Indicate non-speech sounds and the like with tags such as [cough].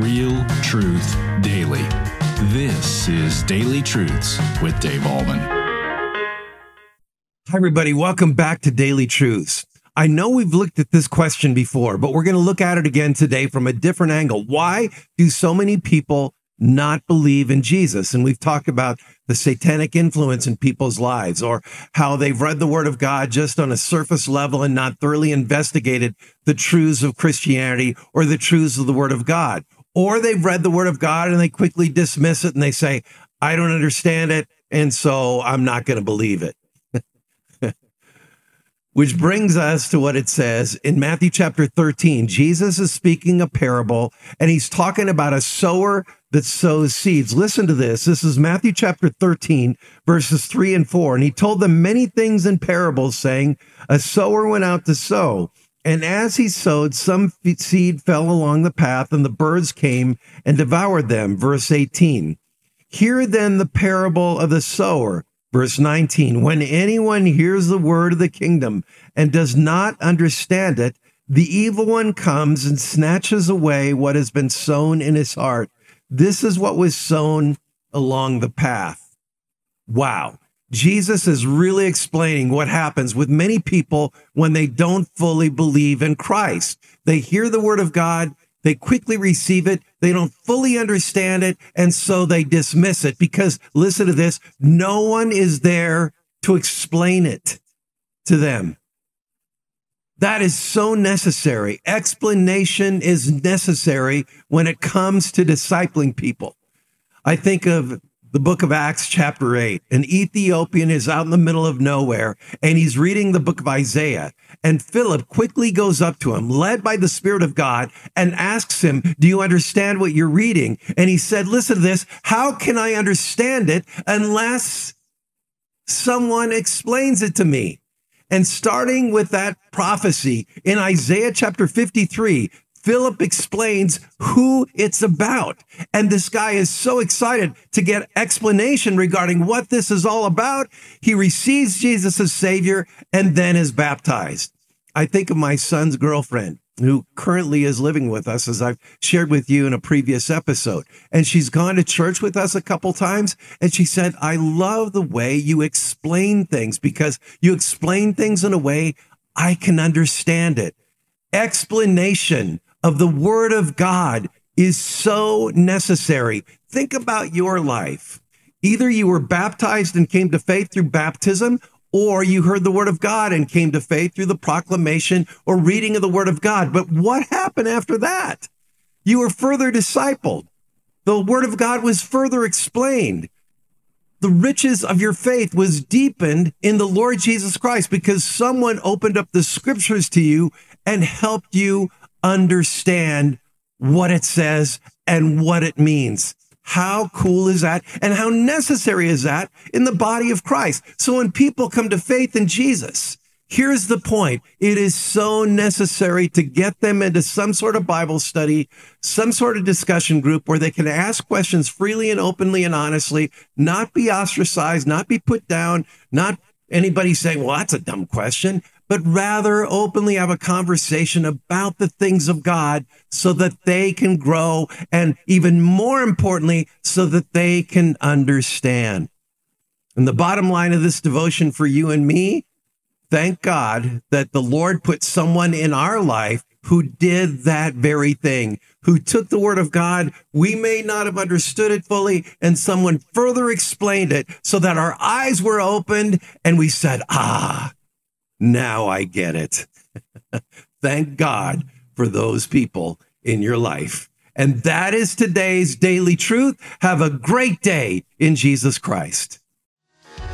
Real truth daily. This is Daily Truths with Dave Ahlman. Hi, everybody. Welcome back to Daily Truths. I know we've looked at this question before, but we're going to look at it again today from a different angle. Why do so many people not believe in Jesus? And we've talked about the satanic influence in people's lives or how they've read the word of God just on a surface level and not thoroughly investigated the truths of Christianity or the truths of the word of God. Or they've read the word of God and they quickly dismiss it and they say, I don't understand it. And so I'm not going to believe it. [laughs] Which brings us to what it says in Matthew chapter 13. Jesus is speaking a parable and he's talking about a sower that sows seeds. Listen to this. This is Matthew chapter 13, verses 3 and 4. And he told them many things in parables, saying, A sower went out to sow. And as he sowed, some seed fell along the path, and the birds came and devoured them. Verse 18. Hear then the parable of the sower. Verse 19 When anyone hears the word of the kingdom and does not understand it, the evil one comes and snatches away what has been sown in his heart. This is what was sown along the path. Wow. Jesus is really explaining what happens with many people when they don't fully believe in Christ. They hear the word of God, they quickly receive it. They don't fully understand it. And so they dismiss it because listen to this. No one is there to explain it to them. That is so necessary. Explanation is necessary when it comes to discipling people. I think of the book of Acts, chapter 8. An Ethiopian is out in the middle of nowhere and he's reading the book of Isaiah. And Philip quickly goes up to him, led by the Spirit of God, and asks him, Do you understand what you're reading? And he said, Listen to this. How can I understand it unless someone explains it to me? And starting with that prophecy in Isaiah chapter 53, Philip explains who it's about. And this guy is so excited to get explanation regarding what this is all about. He receives Jesus as Savior and then is baptized. I think of my son's girlfriend who currently is living with us, as I've shared with you in a previous episode. And she's gone to church with us a couple times. And she said, I love the way you explain things because you explain things in a way I can understand it. Explanation of the word of God is so necessary. Think about your life. Either you were baptized and came to faith through baptism, or you heard the word of God and came to faith through the proclamation or reading of the word of God. But what happened after that? You were further discipled. The word of God was further explained. The riches of your faith was deepened in the Lord Jesus Christ because someone opened up the scriptures to you and helped you understand what it says and what it means. How cool is that? And how necessary is that in the body of Christ? So when people come to faith in Jesus, here's the point. It is so necessary to get them into some sort of Bible study, some sort of discussion group where they can ask questions freely and openly and honestly, not be ostracized, not be put down, not anybody saying, well, that's a dumb question but rather openly have a conversation about the things of God so that they can grow and even more importantly, so that they can understand. And the bottom line of this devotion for you and me, thank God that the Lord put someone in our life who did that very thing, who took the word of God. We may not have understood it fully, and someone further explained it so that our eyes were opened and we said, ah, now I get it. [laughs] Thank God for those people in your life. And that is today's daily truth. Have a great day in Jesus Christ.